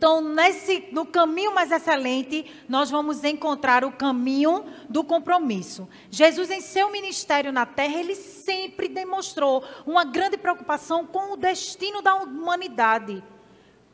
Então, nesse, no caminho mais excelente, nós vamos encontrar o caminho do compromisso. Jesus, em seu ministério na terra, ele sempre demonstrou uma grande preocupação com o destino da humanidade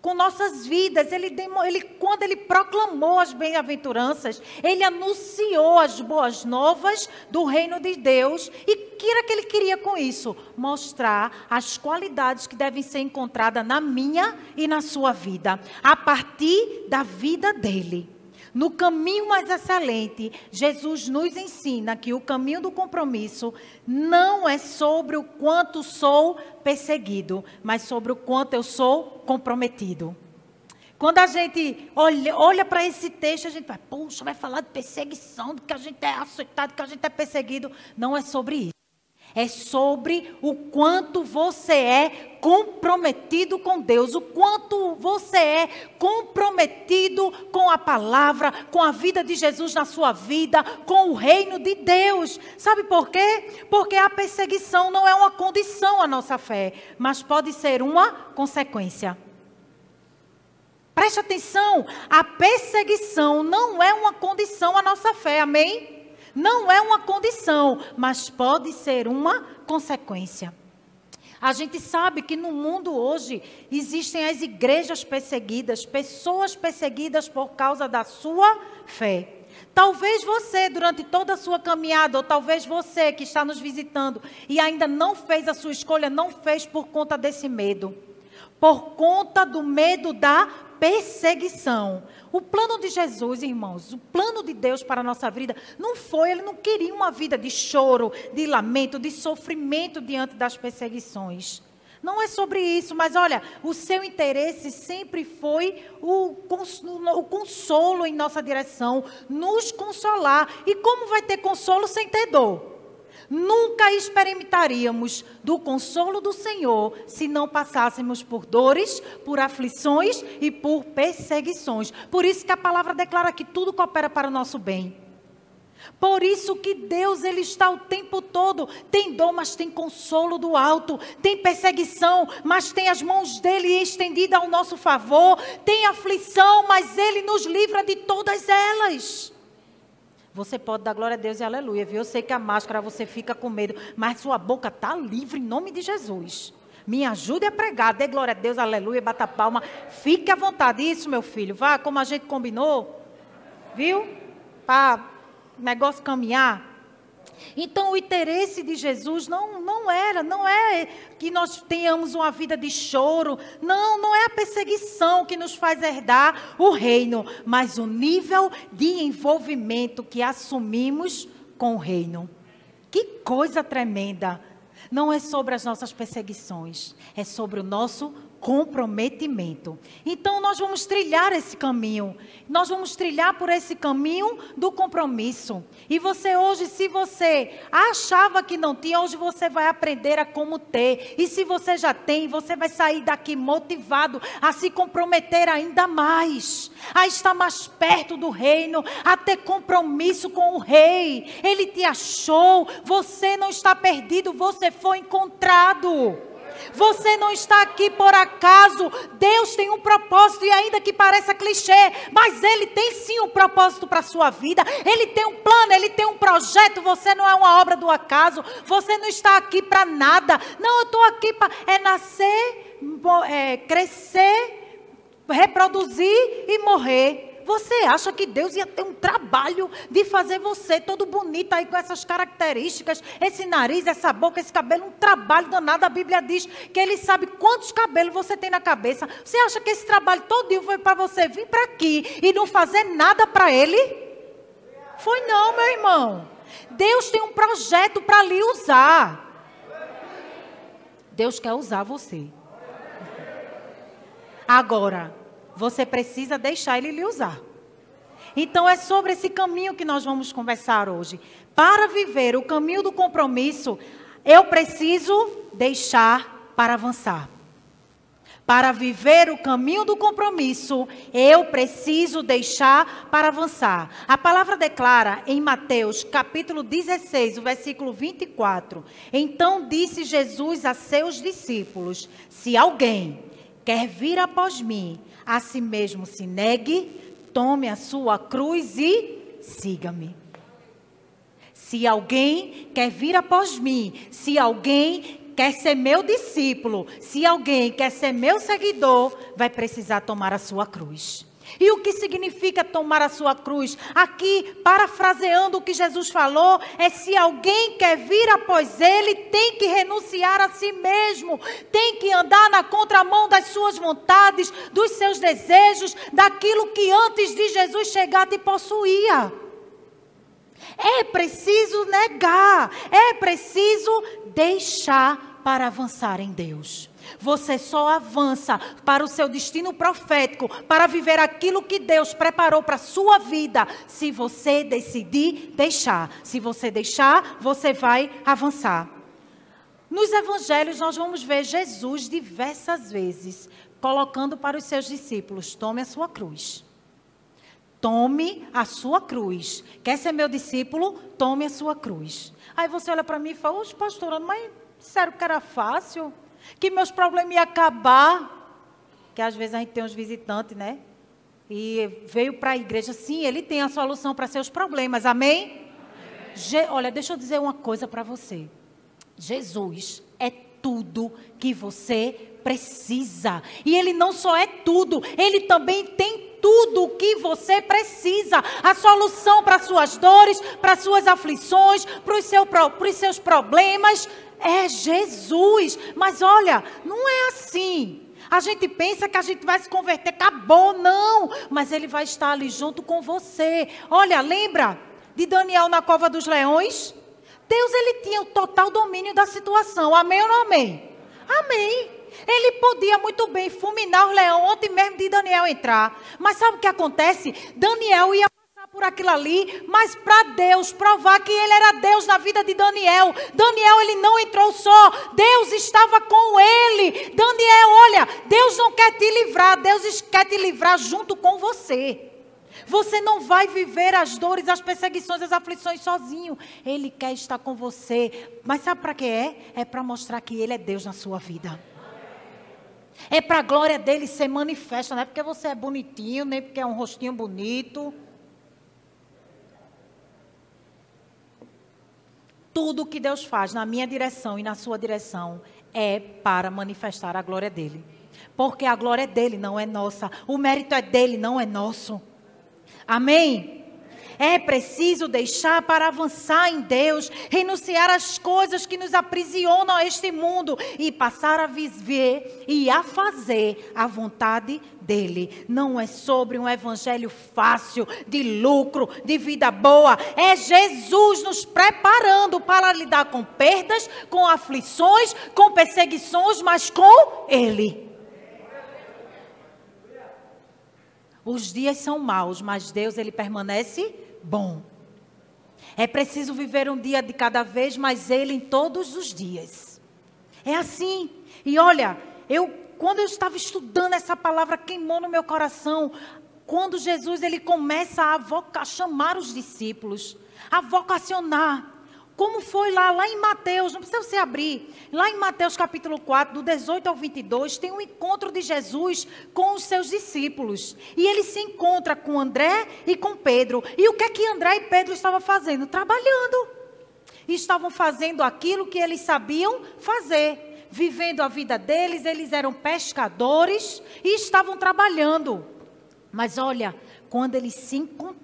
com nossas vidas. Ele, ele, quando ele proclamou as bem-aventuranças, ele anunciou as boas novas do reino de Deus. E que era que ele queria com isso? Mostrar as qualidades que devem ser encontradas na minha e na sua vida, a partir da vida dele. No caminho mais excelente, Jesus nos ensina que o caminho do compromisso não é sobre o quanto sou perseguido, mas sobre o quanto eu sou comprometido. Quando a gente olha, olha para esse texto, a gente vai, puxa, vai falar de perseguição, de que a gente é aceitado, que a gente é perseguido. Não é sobre isso é sobre o quanto você é comprometido com Deus, o quanto você é comprometido com a palavra, com a vida de Jesus na sua vida, com o reino de Deus. Sabe por quê? Porque a perseguição não é uma condição à nossa fé, mas pode ser uma consequência. Preste atenção, a perseguição não é uma condição à nossa fé, amém? Não é uma condição, mas pode ser uma consequência. A gente sabe que no mundo hoje existem as igrejas perseguidas, pessoas perseguidas por causa da sua fé. Talvez você, durante toda a sua caminhada, ou talvez você que está nos visitando e ainda não fez a sua escolha, não fez por conta desse medo. Por conta do medo da perseguição. O plano de Jesus, irmãos, o plano de Deus para a nossa vida, não foi, ele não queria uma vida de choro, de lamento, de sofrimento diante das perseguições. Não é sobre isso, mas olha, o seu interesse sempre foi o, o consolo em nossa direção, nos consolar. E como vai ter consolo sem ter dor? Nunca experimentaríamos do consolo do Senhor se não passássemos por dores, por aflições e por perseguições. Por isso que a palavra declara que tudo coopera para o nosso bem. Por isso que Deus ele está o tempo todo, tem dor, mas tem consolo do alto, tem perseguição, mas tem as mãos dele estendidas ao nosso favor, tem aflição, mas ele nos livra de todas elas. Você pode dar glória a Deus e aleluia, viu? Eu sei que a máscara você fica com medo, mas sua boca está livre em nome de Jesus. Me ajude a pregar, dê glória a Deus, aleluia, bata palma. Fique à vontade. Isso, meu filho, vá como a gente combinou, viu? Para o negócio caminhar. Então, o interesse de Jesus não, não era, não é que nós tenhamos uma vida de choro, não, não é a perseguição que nos faz herdar o reino, mas o nível de envolvimento que assumimos com o reino. Que coisa tremenda! Não é sobre as nossas perseguições, é sobre o nosso comprometimento. Então nós vamos trilhar esse caminho. Nós vamos trilhar por esse caminho do compromisso. E você hoje, se você achava que não tinha, hoje você vai aprender a como ter. E se você já tem, você vai sair daqui motivado a se comprometer ainda mais, a estar mais perto do reino, a ter compromisso com o rei. Ele te achou, você não está perdido, você foi encontrado. Você não está aqui por acaso. Deus tem um propósito, e ainda que pareça clichê, mas Ele tem sim um propósito para a sua vida. Ele tem um plano, Ele tem um projeto. Você não é uma obra do acaso. Você não está aqui para nada. Não, eu estou aqui para é nascer, é, crescer, reproduzir e morrer. Você acha que Deus ia ter um trabalho de fazer você todo bonito aí com essas características, esse nariz, essa boca, esse cabelo, um trabalho danado. A Bíblia diz que Ele sabe quantos cabelos você tem na cabeça. Você acha que esse trabalho todinho foi para você vir para aqui e não fazer nada para Ele? Foi não, meu irmão. Deus tem um projeto para lhe usar. Deus quer usar você. Agora, você precisa deixar ele lhe usar. Então é sobre esse caminho que nós vamos conversar hoje. Para viver o caminho do compromisso, eu preciso deixar para avançar. Para viver o caminho do compromisso, eu preciso deixar para avançar. A palavra declara em Mateus, capítulo 16, o versículo 24. Então disse Jesus a seus discípulos: Se alguém quer vir após mim, A si mesmo se negue, tome a sua cruz e siga-me. Se alguém quer vir após mim, se alguém quer ser meu discípulo, se alguém quer ser meu seguidor, vai precisar tomar a sua cruz. E o que significa tomar a sua cruz? Aqui, parafraseando o que Jesus falou, é se alguém quer vir após ele, tem que renunciar a si mesmo, tem que andar na contramão das suas vontades, dos seus desejos, daquilo que antes de Jesus chegar te possuía. É preciso negar, é preciso deixar para avançar em Deus. Você só avança para o seu destino profético, para viver aquilo que Deus preparou para a sua vida, se você decidir deixar. Se você deixar, você vai avançar. Nos evangelhos, nós vamos ver Jesus diversas vezes colocando para os seus discípulos: tome a sua cruz. Tome a sua cruz. Quer ser meu discípulo? Tome a sua cruz. Aí você olha para mim e fala: Oxe, pastora, mas sério que era fácil? Que meus problemas iam acabar. Que às vezes a gente tem uns visitantes, né? E veio para a igreja, sim, ele tem a solução para seus problemas, amém? Je Olha, deixa eu dizer uma coisa para você. Jesus é tudo que você precisa. E ele não só é tudo, ele também tem tudo o que você precisa. A solução para suas dores, para suas aflições, para os, seu, para os seus problemas é Jesus. Mas olha, não é assim. A gente pensa que a gente vai se converter, acabou, não. Mas ele vai estar ali junto com você. Olha, lembra de Daniel na cova dos leões? Deus ele tinha o total domínio da situação. Amém ou não amém? Amém. Ele podia muito bem fulminar os leões ontem mesmo de Daniel entrar. Mas sabe o que acontece? Daniel ia por aquilo ali, mas para Deus provar que ele era Deus na vida de Daniel. Daniel ele não entrou só, Deus estava com ele. Daniel, olha, Deus não quer te livrar, Deus quer te livrar junto com você. Você não vai viver as dores, as perseguições, as aflições sozinho. Ele quer estar com você. Mas sabe para que é? É para mostrar que ele é Deus na sua vida. É para a glória dele ser manifesta, não é porque você é bonitinho, nem porque é um rostinho bonito. Tudo que Deus faz na minha direção e na sua direção é para manifestar a glória dele. Porque a glória dele não é nossa, o mérito é dele, não é nosso. Amém? É preciso deixar para avançar em Deus, renunciar às coisas que nos aprisionam a este mundo e passar a viver e a fazer a vontade dele. Não é sobre um evangelho fácil, de lucro, de vida boa. É Jesus nos preparando para lidar com perdas, com aflições, com perseguições, mas com Ele. Os dias são maus, mas Deus ele permanece bom. É preciso viver um dia de cada vez, mas Ele em todos os dias. É assim. E olha, eu quando eu estava estudando essa palavra queimou no meu coração. Quando Jesus ele começa a, vocar, a chamar os discípulos, a vocacionar. Como foi lá, lá em Mateus, não precisa você abrir. Lá em Mateus capítulo 4, do 18 ao 22, tem um encontro de Jesus com os seus discípulos. E ele se encontra com André e com Pedro. E o que é que André e Pedro estavam fazendo? Trabalhando. E estavam fazendo aquilo que eles sabiam fazer. Vivendo a vida deles, eles eram pescadores e estavam trabalhando. Mas olha, quando eles se encontraram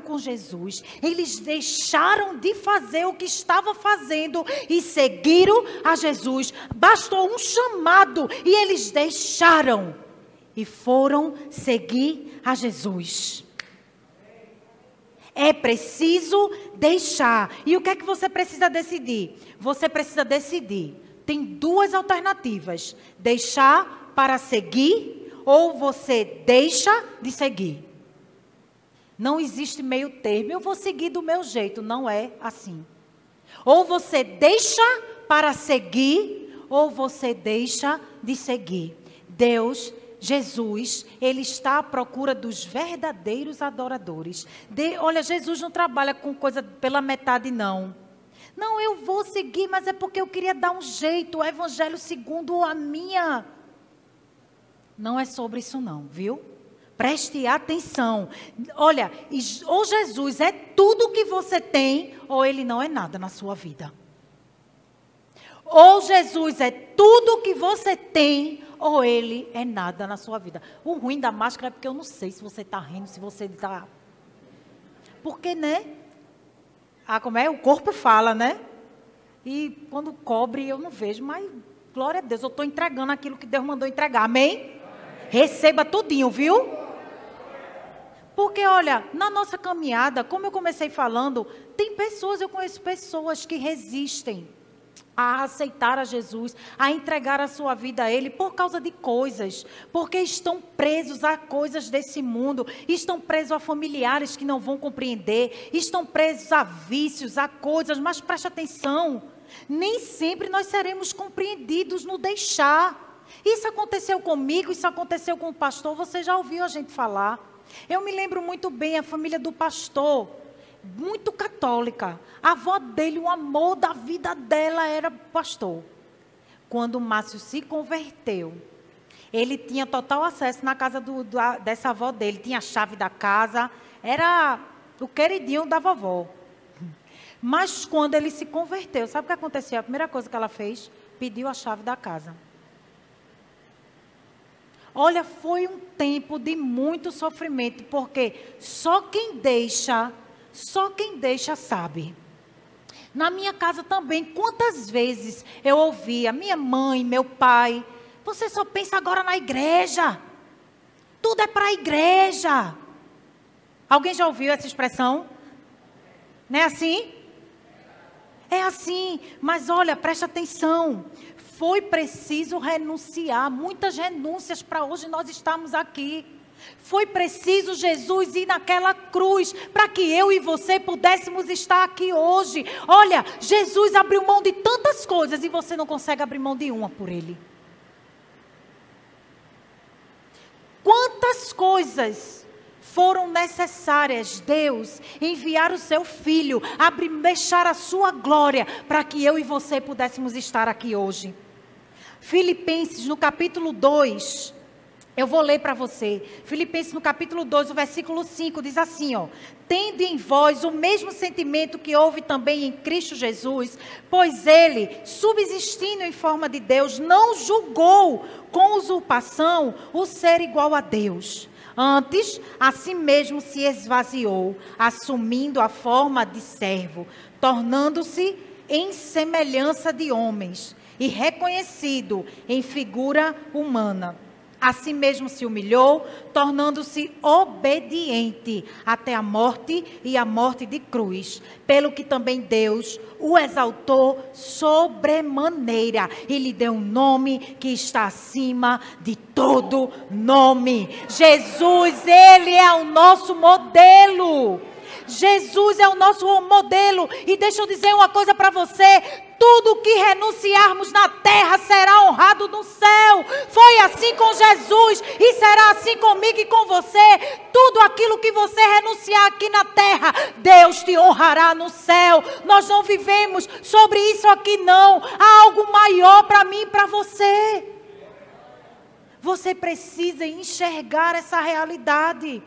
com Jesus, eles deixaram de fazer o que estavam fazendo e seguiram a Jesus. Bastou um chamado e eles deixaram e foram seguir a Jesus. É preciso deixar. E o que é que você precisa decidir? Você precisa decidir. Tem duas alternativas: deixar para seguir ou você deixa de seguir. Não existe meio termo. Eu vou seguir do meu jeito. Não é assim. Ou você deixa para seguir, ou você deixa de seguir. Deus, Jesus, Ele está à procura dos verdadeiros adoradores. De, olha, Jesus não trabalha com coisa pela metade, não. Não, eu vou seguir, mas é porque eu queria dar um jeito, o evangelho segundo a minha. Não é sobre isso, não, viu? Preste atenção. Olha, ou Jesus é tudo que você tem, ou ele não é nada na sua vida. Ou Jesus é tudo que você tem, ou ele é nada na sua vida. O ruim da máscara é porque eu não sei se você está rindo, se você está. Porque, né? Ah, como é? O corpo fala, né? E quando cobre, eu não vejo, mas glória a Deus, eu estou entregando aquilo que Deus mandou entregar. Amém? Receba tudinho, viu? Porque, olha, na nossa caminhada, como eu comecei falando, tem pessoas, eu conheço pessoas que resistem a aceitar a Jesus, a entregar a sua vida a Ele por causa de coisas, porque estão presos a coisas desse mundo, estão presos a familiares que não vão compreender, estão presos a vícios, a coisas, mas preste atenção, nem sempre nós seremos compreendidos no deixar. Isso aconteceu comigo, isso aconteceu com o pastor, você já ouviu a gente falar. Eu me lembro muito bem a família do pastor, muito católica. A avó dele, o amor da vida dela era pastor. Quando o Márcio se converteu, ele tinha total acesso na casa do, do, dessa avó dele, tinha a chave da casa, era o queridinho da vovó. Mas quando ele se converteu, sabe o que aconteceu? A primeira coisa que ela fez, pediu a chave da casa. Olha, foi um tempo de muito sofrimento, porque só quem deixa, só quem deixa sabe. Na minha casa também, quantas vezes eu ouvia minha mãe, meu pai, você só pensa agora na igreja. Tudo é para a igreja. Alguém já ouviu essa expressão? Não é assim? É assim, mas olha, preste atenção foi preciso renunciar, muitas renúncias para hoje nós estamos aqui. Foi preciso Jesus ir naquela cruz para que eu e você pudéssemos estar aqui hoje. Olha, Jesus abriu mão de tantas coisas e você não consegue abrir mão de uma por Ele. Quantas coisas foram necessárias Deus enviar o seu filho, abrir, deixar a sua glória para que eu e você pudéssemos estar aqui hoje. Filipenses, no capítulo 2, eu vou ler para você. Filipenses, no capítulo 2, o versículo 5, diz assim: ó, Tendo em vós o mesmo sentimento que houve também em Cristo Jesus, pois ele, subsistindo em forma de Deus, não julgou com usurpação o ser igual a Deus. Antes, a si mesmo se esvaziou, assumindo a forma de servo, tornando-se em semelhança de homens e reconhecido em figura humana. Assim mesmo se humilhou, tornando-se obediente até a morte e a morte de cruz, pelo que também Deus o exaltou sobremaneira e lhe deu um nome que está acima de todo nome. Jesus, ele é o nosso modelo. Jesus é o nosso modelo. E deixa eu dizer uma coisa para você: tudo que renunciarmos na terra será honrado no céu. Foi assim com Jesus e será assim comigo e com você. Tudo aquilo que você renunciar aqui na terra, Deus te honrará no céu. Nós não vivemos sobre isso aqui, não. Há algo maior para mim e para você. Você precisa enxergar essa realidade.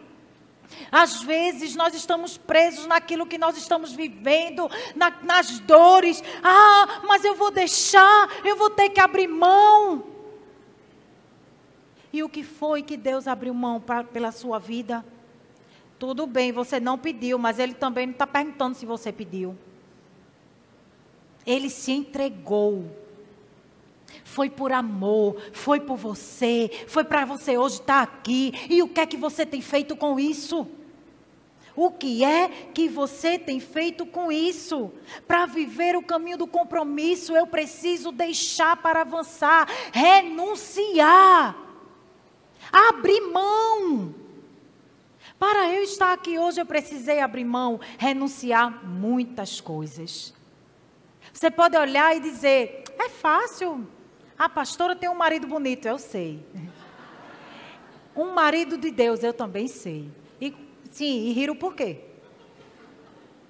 Às vezes nós estamos presos naquilo que nós estamos vivendo, na, nas dores. Ah, mas eu vou deixar, eu vou ter que abrir mão. E o que foi que Deus abriu mão pra, pela sua vida? Tudo bem, você não pediu, mas Ele também não está perguntando se você pediu. Ele se entregou. Foi por amor, foi por você, foi para você hoje estar aqui. E o que é que você tem feito com isso? O que é que você tem feito com isso? Para viver o caminho do compromisso, eu preciso deixar para avançar, renunciar, abrir mão. Para eu estar aqui hoje, eu precisei abrir mão, renunciar muitas coisas. Você pode olhar e dizer: é fácil, a pastora tem um marido bonito, eu sei. Um marido de Deus, eu também sei. E sim, e riram por quê?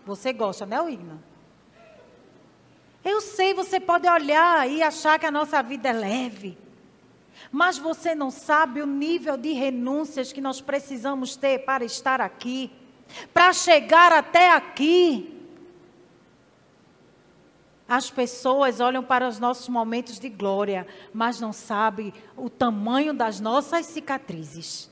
Você gosta, né, Wigna? Eu sei, você pode olhar e achar que a nossa vida é leve. Mas você não sabe o nível de renúncias que nós precisamos ter para estar aqui, para chegar até aqui. As pessoas olham para os nossos momentos de glória, mas não sabem o tamanho das nossas cicatrizes.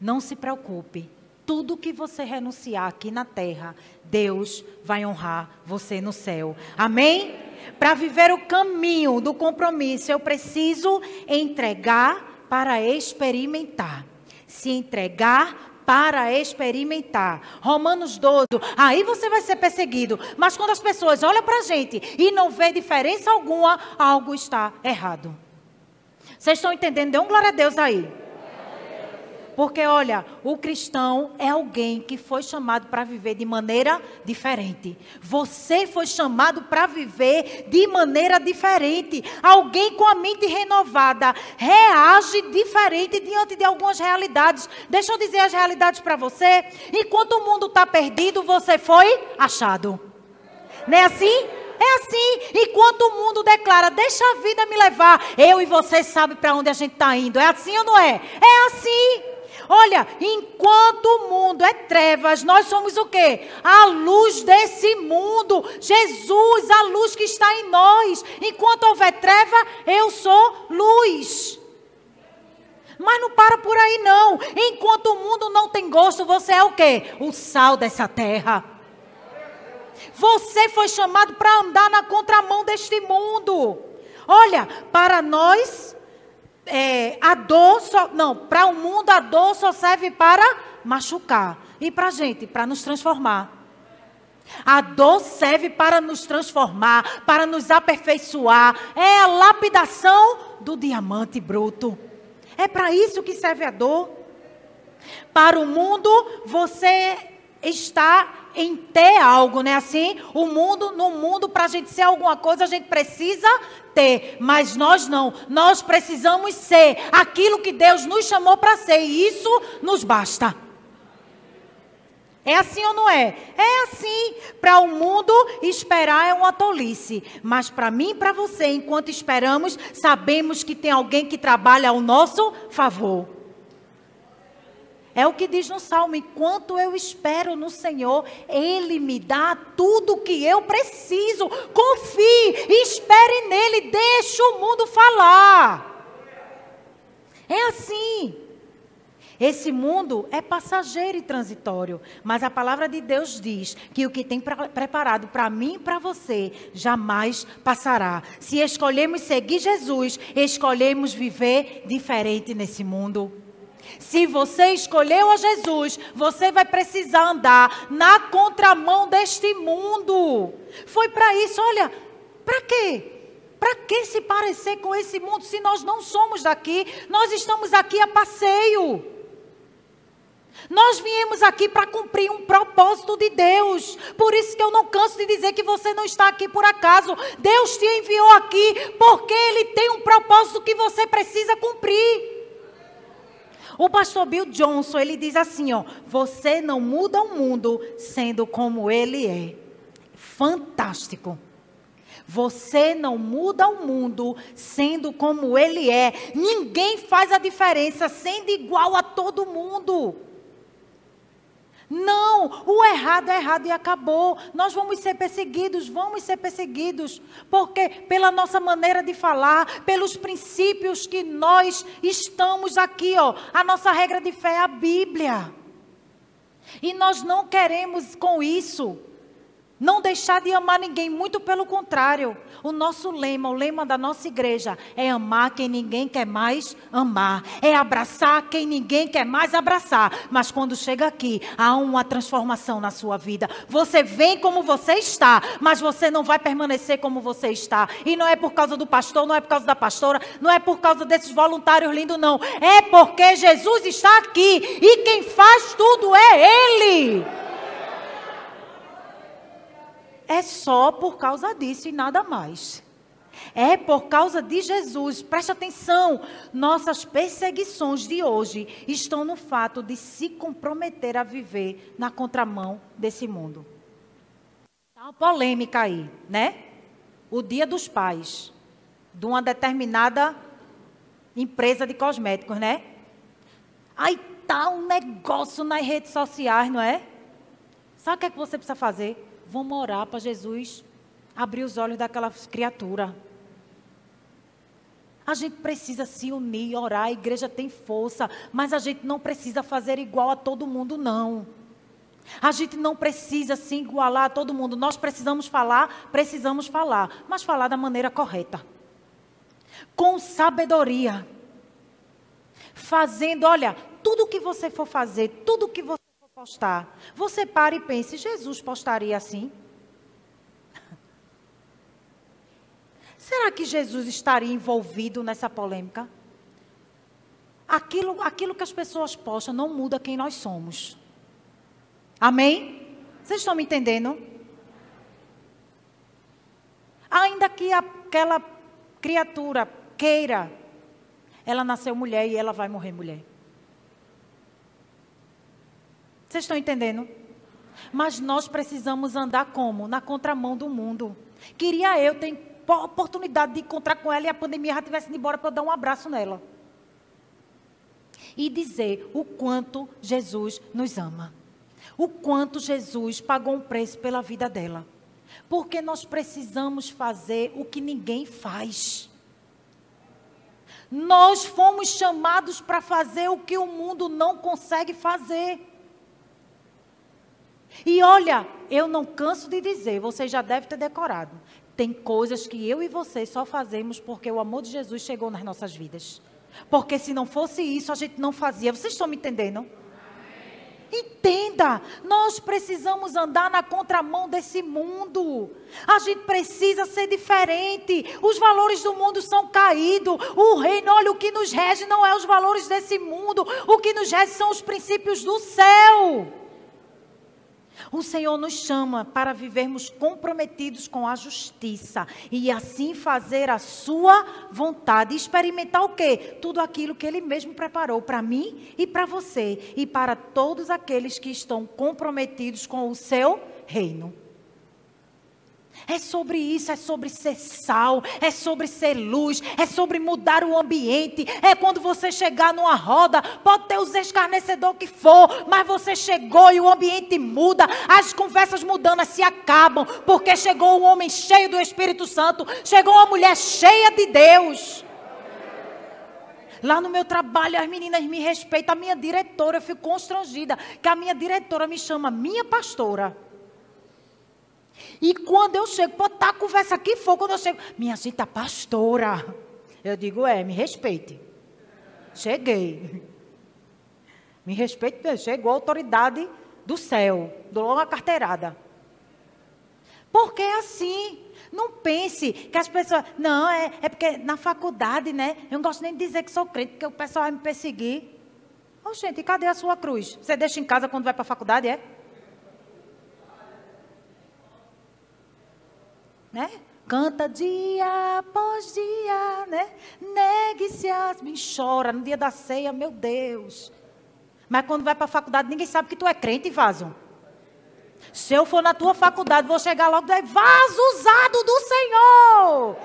Não se preocupe, tudo que você renunciar aqui na terra, Deus vai honrar você no céu. Amém? Para viver o caminho do compromisso, eu preciso entregar para experimentar. Se entregar para experimentar. Romanos 12. Aí você vai ser perseguido. Mas quando as pessoas olham para a gente e não vê diferença alguma, algo está errado. Vocês estão entendendo? Dê um glória a Deus aí. Porque, olha, o cristão é alguém que foi chamado para viver de maneira diferente. Você foi chamado para viver de maneira diferente. Alguém com a mente renovada reage diferente diante de algumas realidades. Deixa eu dizer as realidades para você. Enquanto o mundo está perdido, você foi achado. Não é assim? É assim. Enquanto o mundo declara, deixa a vida me levar, eu e você sabe para onde a gente está indo. É assim ou não é? É assim. Olha, enquanto o mundo é trevas, nós somos o quê? A luz desse mundo. Jesus, a luz que está em nós. Enquanto houver treva, eu sou luz. Mas não para por aí não. Enquanto o mundo não tem gosto, você é o quê? O sal dessa terra. Você foi chamado para andar na contramão deste mundo. Olha, para nós é, a dor só, não, para o mundo a dor só serve para machucar. E para a gente, para nos transformar. A dor serve para nos transformar, para nos aperfeiçoar. É a lapidação do diamante bruto. É para isso que serve a dor. Para o mundo, você está em ter algo, né? Assim, o mundo, no mundo, para a gente ser alguma coisa, a gente precisa ter, mas nós não. Nós precisamos ser aquilo que Deus nos chamou para ser, e isso nos basta. É assim ou não é? É assim. Para o mundo, esperar é uma tolice. Mas para mim e para você, enquanto esperamos, sabemos que tem alguém que trabalha ao nosso favor. É o que diz no Salmo: enquanto eu espero no Senhor, Ele me dá tudo o que eu preciso. Confie, espere nele, deixe o mundo falar. É assim. Esse mundo é passageiro e transitório, mas a palavra de Deus diz que o que tem pra, preparado para mim e para você jamais passará. Se escolhemos seguir Jesus, escolhemos viver diferente nesse mundo. Se você escolheu a Jesus, você vai precisar andar na contramão deste mundo. Foi para isso, olha, para quê? Para que se parecer com esse mundo se nós não somos daqui? Nós estamos aqui a passeio. Nós viemos aqui para cumprir um propósito de Deus. Por isso que eu não canso de dizer que você não está aqui por acaso. Deus te enviou aqui porque Ele tem um propósito que você precisa cumprir. O pastor Bill Johnson, ele diz assim, ó, você não muda o mundo sendo como ele é. Fantástico. Você não muda o mundo sendo como ele é. Ninguém faz a diferença sendo igual a todo mundo. Não, o errado é errado e acabou. Nós vamos ser perseguidos, vamos ser perseguidos, porque pela nossa maneira de falar, pelos princípios que nós estamos aqui, ó, a nossa regra de fé é a Bíblia. E nós não queremos com isso não deixar de amar ninguém, muito pelo contrário. O nosso lema, o lema da nossa igreja é amar quem ninguém quer mais amar, é abraçar quem ninguém quer mais abraçar. Mas quando chega aqui, há uma transformação na sua vida. Você vem como você está, mas você não vai permanecer como você está. E não é por causa do pastor, não é por causa da pastora, não é por causa desses voluntários lindos, não. É porque Jesus está aqui e quem faz tudo é Ele é só por causa disso e nada mais. É por causa de Jesus. Preste atenção. Nossas perseguições de hoje estão no fato de se comprometer a viver na contramão desse mundo. Tá uma polêmica aí, né? O Dia dos Pais. de uma determinada empresa de cosméticos, né? Aí tá um negócio nas redes sociais, não é? Sabe o que é que você precisa fazer? Vamos orar para Jesus abrir os olhos daquela criatura. A gente precisa se unir, orar, a igreja tem força, mas a gente não precisa fazer igual a todo mundo, não. A gente não precisa se igualar a todo mundo. Nós precisamos falar, precisamos falar, mas falar da maneira correta. Com sabedoria. Fazendo, olha, tudo que você for fazer, tudo que você postar, você para e pense, Jesus postaria assim? Será que Jesus estaria envolvido nessa polêmica? Aquilo, aquilo que as pessoas postam não muda quem nós somos. Amém? Vocês estão me entendendo? Ainda que aquela criatura queira, ela nasceu mulher e ela vai morrer mulher. Vocês estão entendendo? Mas nós precisamos andar como? Na contramão do mundo. Queria eu ter oportunidade de encontrar com ela e a pandemia já tivesse ido embora para eu dar um abraço nela. E dizer o quanto Jesus nos ama o quanto Jesus pagou um preço pela vida dela. Porque nós precisamos fazer o que ninguém faz. Nós fomos chamados para fazer o que o mundo não consegue fazer. E olha, eu não canso de dizer, você já deve ter decorado. Tem coisas que eu e você só fazemos porque o amor de Jesus chegou nas nossas vidas. Porque se não fosse isso, a gente não fazia. Vocês estão me entendendo? Entenda, nós precisamos andar na contramão desse mundo. A gente precisa ser diferente. Os valores do mundo são caídos. O reino, olha, o que nos rege não é os valores desse mundo. O que nos rege são os princípios do céu. O Senhor nos chama para vivermos comprometidos com a justiça e assim fazer a sua vontade. Experimentar o quê? Tudo aquilo que Ele mesmo preparou para mim e para você e para todos aqueles que estão comprometidos com o seu reino. É sobre isso, é sobre ser sal, é sobre ser luz, é sobre mudar o ambiente. É quando você chegar numa roda, pode ter os escarnecedores que for, mas você chegou e o ambiente muda, as conversas mudanas se acabam, porque chegou um homem cheio do Espírito Santo, chegou uma mulher cheia de Deus. Lá no meu trabalho, as meninas me respeitam, a minha diretora, eu fico constrangida, que a minha diretora me chama minha pastora. E quando eu chego, pode estar a conversa aqui for, quando eu chego, minha gente, pastora. Eu digo, é, me respeite. Cheguei. Me respeite, chegou a autoridade do céu, dou uma carteirada. Porque é assim. Não pense que as pessoas. Não, é, é porque na faculdade, né? Eu não gosto nem de dizer que sou crente, porque o pessoal vai me perseguir. Ô, gente, cadê a sua cruz? Você deixa em casa quando vai para a faculdade, é? Né? Canta dia após dia, né? Negue-se as me chora no dia da ceia, meu Deus. Mas quando vai para a faculdade, ninguém sabe que tu é crente, vaso. Se eu for na tua faculdade, vou chegar logo e dizer, vaso usado do Senhor.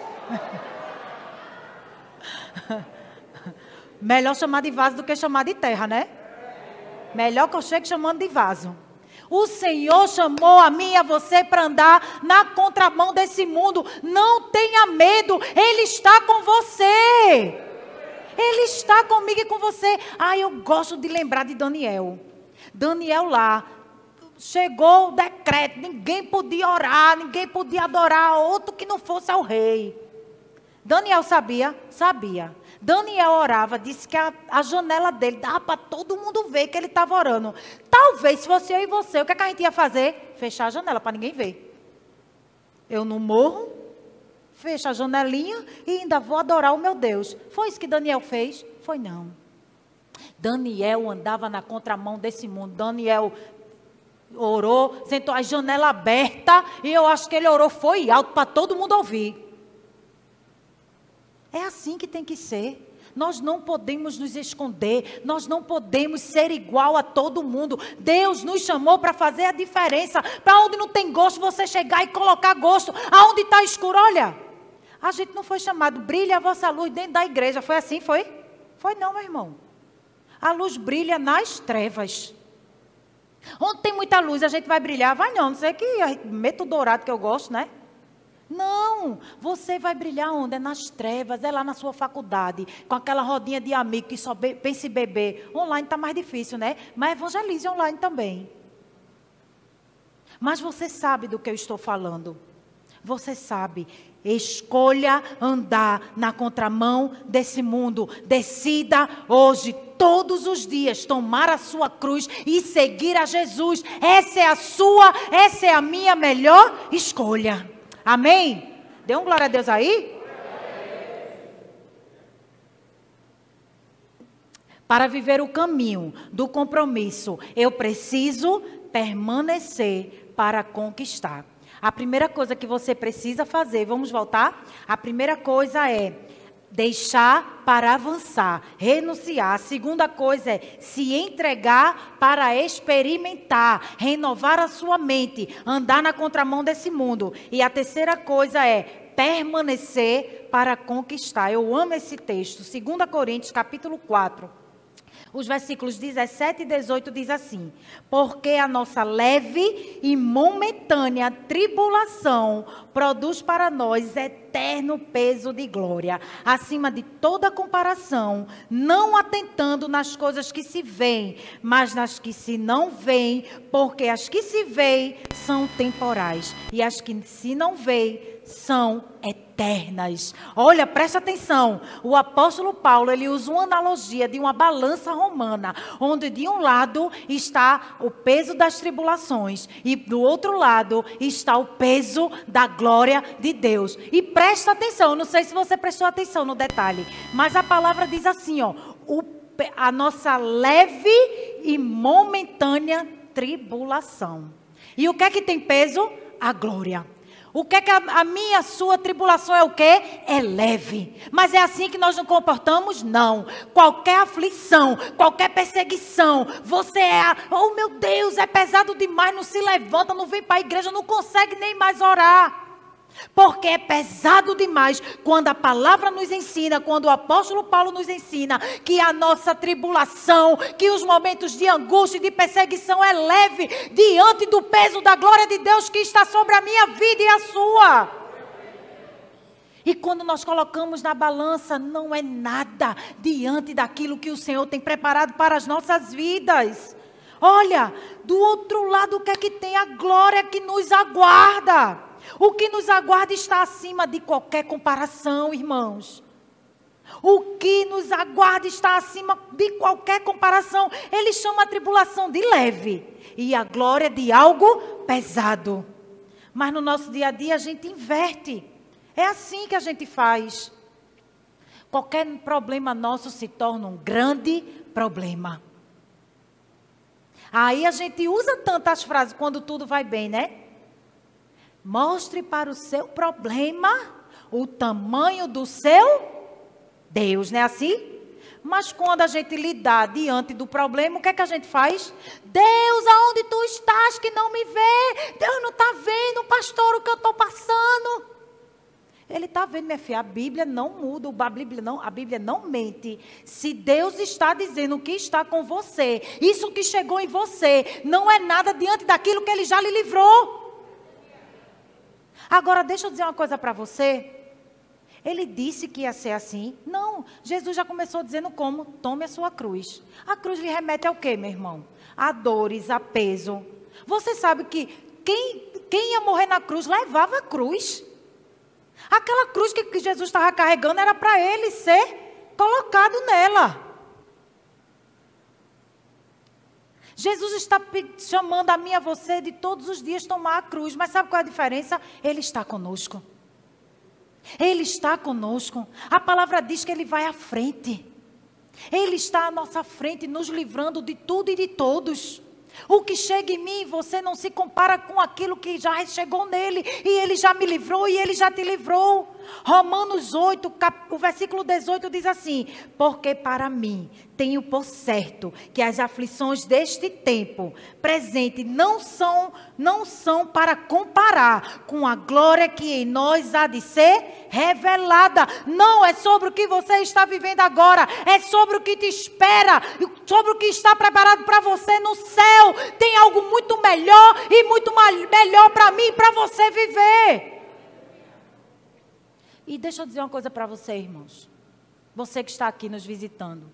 Melhor chamar de vaso do que chamar de terra, né? Melhor que eu chegue chamando de vaso. O Senhor chamou a mim e a você para andar na contramão desse mundo. Não tenha medo, Ele está com você. Ele está comigo e com você. Ah, eu gosto de lembrar de Daniel. Daniel lá, chegou o decreto, ninguém podia orar, ninguém podia adorar outro que não fosse ao rei. Daniel sabia? Sabia. Daniel orava, disse que a, a janela dele dava para todo mundo ver que ele estava orando. Talvez se fosse eu e você, o que, é que a gente ia fazer? Fechar a janela para ninguém ver. Eu não morro, fecho a janelinha e ainda vou adorar o meu Deus. Foi isso que Daniel fez? Foi não. Daniel andava na contramão desse mundo. Daniel orou, sentou a janela aberta e eu acho que ele orou foi alto para todo mundo ouvir. É assim que tem que ser. Nós não podemos nos esconder, nós não podemos ser igual a todo mundo. Deus nos chamou para fazer a diferença. Para onde não tem gosto, você chegar e colocar gosto. Aonde está escuro, olha. A gente não foi chamado, brilha a vossa luz dentro da igreja. Foi assim, foi? Foi não, meu irmão. A luz brilha nas trevas. Onde tem muita luz, a gente vai brilhar? Vai não, não sei que meto dourado que eu gosto, né? Não, você vai brilhar onde? É nas trevas, é lá na sua faculdade, com aquela rodinha de amigo que só pensa em beber. Online está mais difícil, né? Mas evangelize online também. Mas você sabe do que eu estou falando. Você sabe. Escolha andar na contramão desse mundo. Decida hoje, todos os dias, tomar a sua cruz e seguir a Jesus. Essa é a sua, essa é a minha melhor escolha. Amém? Dê um glória a Deus aí? Para viver o caminho do compromisso, eu preciso permanecer para conquistar. A primeira coisa que você precisa fazer, vamos voltar? A primeira coisa é deixar para avançar, renunciar. A segunda coisa é se entregar para experimentar, renovar a sua mente, andar na contramão desse mundo. E a terceira coisa é permanecer para conquistar. Eu amo esse texto, 2 Coríntios, capítulo 4 os versículos 17 e 18 diz assim: Porque a nossa leve e momentânea tribulação produz para nós eterno peso de glória, acima de toda comparação, não atentando nas coisas que se veem, mas nas que se não veem, porque as que se veem são temporais e as que se não veem são eternas. Olha, presta atenção. O apóstolo Paulo, ele usa uma analogia de uma balança romana, onde de um lado está o peso das tribulações e do outro lado está o peso da glória de Deus. E presta atenção, não sei se você prestou atenção no detalhe, mas a palavra diz assim, ó, o, a nossa leve e momentânea tribulação. E o que é que tem peso? A glória. O que é que a, a minha, a sua tribulação é o quê? É leve. Mas é assim que nós nos comportamos? Não. Qualquer aflição, qualquer perseguição, você é, oh meu Deus, é pesado demais, não se levanta, não vem para a igreja, não consegue nem mais orar. Porque é pesado demais quando a palavra nos ensina, quando o apóstolo Paulo nos ensina que a nossa tribulação, que os momentos de angústia e de perseguição é leve diante do peso da glória de Deus que está sobre a minha vida e a sua. E quando nós colocamos na balança, não é nada diante daquilo que o Senhor tem preparado para as nossas vidas. Olha, do outro lado, o que é que tem a glória que nos aguarda? O que nos aguarda está acima de qualquer comparação, irmãos. O que nos aguarda está acima de qualquer comparação. Ele chama a tribulação de leve e a glória de algo pesado. Mas no nosso dia a dia a gente inverte. É assim que a gente faz. Qualquer problema nosso se torna um grande problema. Aí a gente usa tantas frases quando tudo vai bem, né? Mostre para o seu problema o tamanho do seu Deus, não é assim? Mas quando a gente lidar diante do problema, o que é que a gente faz? Deus, aonde tu estás que não me vê? Deus não está vendo, pastor, o que eu estou passando. Ele está vendo, minha filha, a Bíblia não muda, a Bíblia não, a Bíblia não mente. Se Deus está dizendo o que está com você, isso que chegou em você, não é nada diante daquilo que Ele já lhe livrou. Agora, deixa eu dizer uma coisa para você. Ele disse que ia ser assim? Não. Jesus já começou dizendo como? Tome a sua cruz. A cruz lhe remete ao quê, meu irmão? A dores, a peso. Você sabe que quem, quem ia morrer na cruz levava a cruz. Aquela cruz que, que Jesus estava carregando era para ele ser colocado nela. Jesus está chamando a mim e a você de todos os dias tomar a cruz, mas sabe qual é a diferença? Ele está conosco. Ele está conosco. A palavra diz que ele vai à frente. Ele está à nossa frente, nos livrando de tudo e de todos. O que chega em mim, você não se compara com aquilo que já chegou nele, e ele já me livrou e ele já te livrou. Romanos 8, cap, o versículo 18 diz assim: Porque para mim tenho por certo que as aflições deste tempo presente não são, não são para comparar com a glória que em nós há de ser revelada. Não é sobre o que você está vivendo agora, é sobre o que te espera, sobre o que está preparado para você no céu. Tem algo muito melhor e muito melhor para mim e para você viver. E deixa eu dizer uma coisa para você, irmãos. Você que está aqui nos visitando.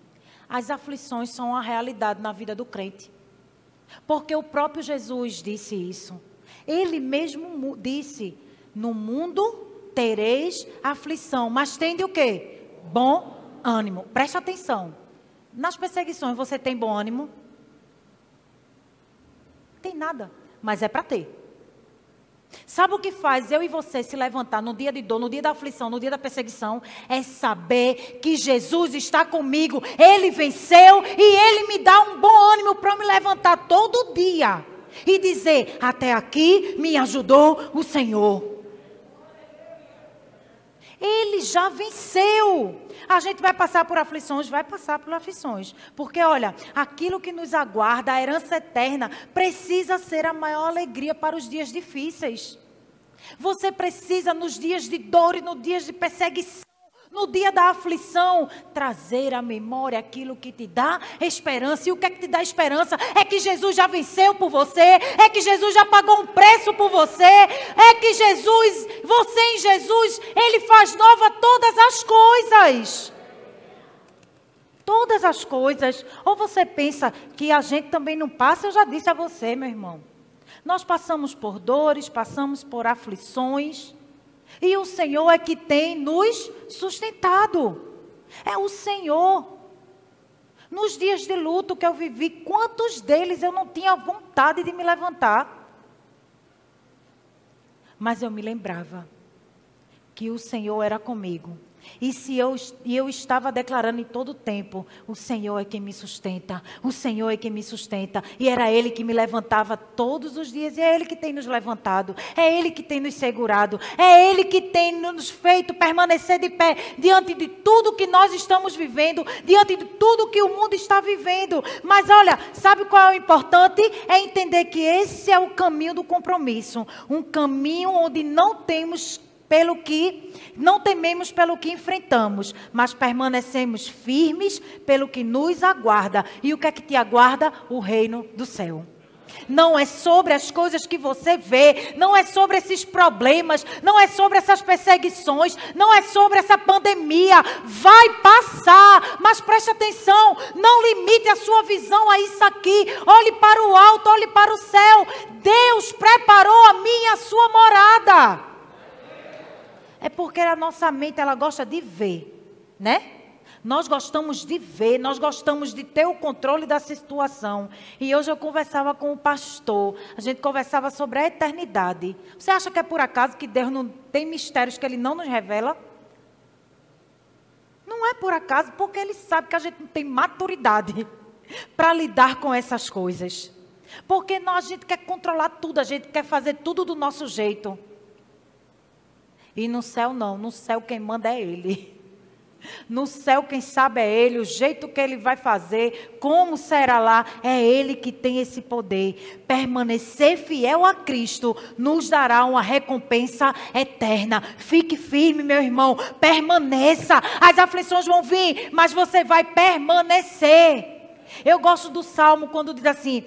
As aflições são uma realidade na vida do crente. Porque o próprio Jesus disse isso. Ele mesmo disse: No mundo tereis aflição, mas tende o quê? Bom ânimo. Preste atenção. Nas perseguições você tem bom ânimo? Tem nada, mas é para ter. Sabe o que faz eu e você se levantar no dia de dor, no dia da aflição, no dia da perseguição? É saber que Jesus está comigo, Ele venceu e Ele me dá um bom ânimo para me levantar todo dia e dizer: Até aqui me ajudou o Senhor. Ele já venceu. A gente vai passar por aflições, vai passar por aflições. Porque, olha, aquilo que nos aguarda, a herança eterna, precisa ser a maior alegria para os dias difíceis. Você precisa, nos dias de dor e nos dias de perseguição, no dia da aflição, trazer à memória aquilo que te dá esperança. E o que é que te dá esperança? É que Jesus já venceu por você, é que Jesus já pagou um preço por você, é que Jesus, você em Jesus, Ele faz nova todas as coisas. Todas as coisas. Ou você pensa que a gente também não passa? Eu já disse a você, meu irmão. Nós passamos por dores, passamos por aflições. E o Senhor é que tem nos sustentado. É o Senhor. Nos dias de luto que eu vivi, quantos deles eu não tinha vontade de me levantar? Mas eu me lembrava que o Senhor era comigo e se eu, e eu estava declarando em todo o tempo: o Senhor é quem me sustenta, o Senhor é quem me sustenta. E era Ele que me levantava todos os dias, e é Ele que tem nos levantado, é Ele que tem nos segurado, é Ele que tem nos feito permanecer de pé diante de tudo que nós estamos vivendo, diante de tudo que o mundo está vivendo. Mas olha, sabe qual é o importante? É entender que esse é o caminho do compromisso um caminho onde não temos pelo que não tememos pelo que enfrentamos, mas permanecemos firmes pelo que nos aguarda. E o que é que te aguarda? O reino do céu. Não é sobre as coisas que você vê, não é sobre esses problemas, não é sobre essas perseguições, não é sobre essa pandemia. Vai passar, mas preste atenção, não limite a sua visão a isso aqui. Olhe para o alto, olhe para o céu. Deus preparou a minha a sua morada. É porque a nossa mente ela gosta de ver, né? Nós gostamos de ver, nós gostamos de ter o controle da situação. E hoje eu conversava com o pastor, a gente conversava sobre a eternidade. Você acha que é por acaso que Deus não tem mistérios que ele não nos revela? Não é por acaso, porque ele sabe que a gente não tem maturidade para lidar com essas coisas. Porque nós, a gente quer controlar tudo, a gente quer fazer tudo do nosso jeito. E no céu não, no céu quem manda é Ele. No céu quem sabe é Ele, o jeito que Ele vai fazer, como será lá, é Ele que tem esse poder. Permanecer fiel a Cristo nos dará uma recompensa eterna. Fique firme, meu irmão, permaneça. As aflições vão vir, mas você vai permanecer. Eu gosto do salmo quando diz assim: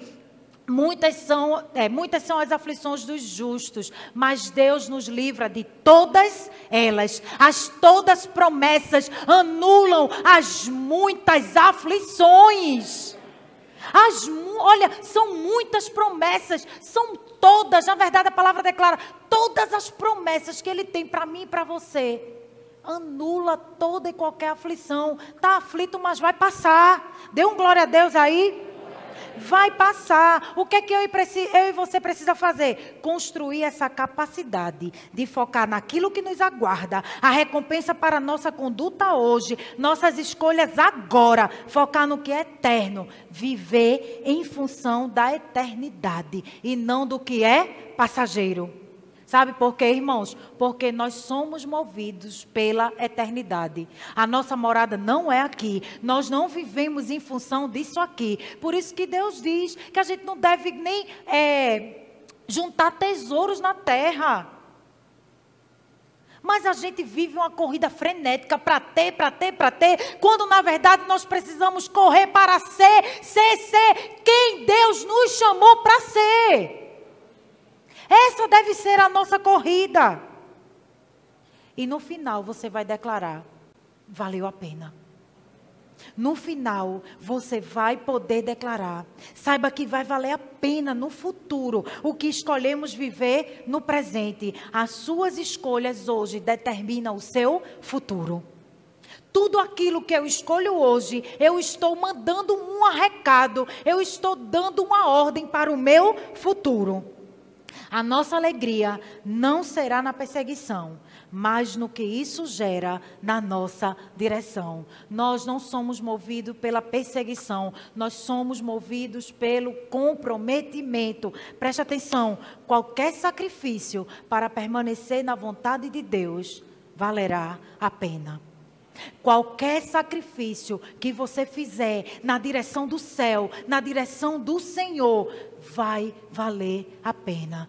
Muitas são, é, muitas são as aflições dos justos, mas Deus nos livra de todas elas. As todas promessas anulam as muitas aflições. As, olha, são muitas promessas, são todas, na verdade a palavra declara, todas as promessas que Ele tem para mim e para você. Anula toda e qualquer aflição. Está aflito, mas vai passar. Dê um glória a Deus aí vai passar. O que é que eu e, eu e você precisa fazer? Construir essa capacidade de focar naquilo que nos aguarda, a recompensa para a nossa conduta hoje, nossas escolhas agora, focar no que é eterno, viver em função da eternidade e não do que é passageiro. Sabe por quê, irmãos? Porque nós somos movidos pela eternidade. A nossa morada não é aqui. Nós não vivemos em função disso aqui. Por isso que Deus diz que a gente não deve nem é, juntar tesouros na terra. Mas a gente vive uma corrida frenética para ter, para ter, para ter, quando na verdade nós precisamos correr para ser, ser, ser quem Deus nos chamou para ser. Essa deve ser a nossa corrida. E no final você vai declarar: valeu a pena. No final, você vai poder declarar. Saiba que vai valer a pena no futuro o que escolhemos viver no presente. As suas escolhas hoje determinam o seu futuro. Tudo aquilo que eu escolho hoje, eu estou mandando um recado, eu estou dando uma ordem para o meu futuro. A nossa alegria não será na perseguição, mas no que isso gera na nossa direção. Nós não somos movidos pela perseguição, nós somos movidos pelo comprometimento. Preste atenção: qualquer sacrifício para permanecer na vontade de Deus valerá a pena. Qualquer sacrifício que você fizer na direção do céu, na direção do Senhor, vai valer a pena,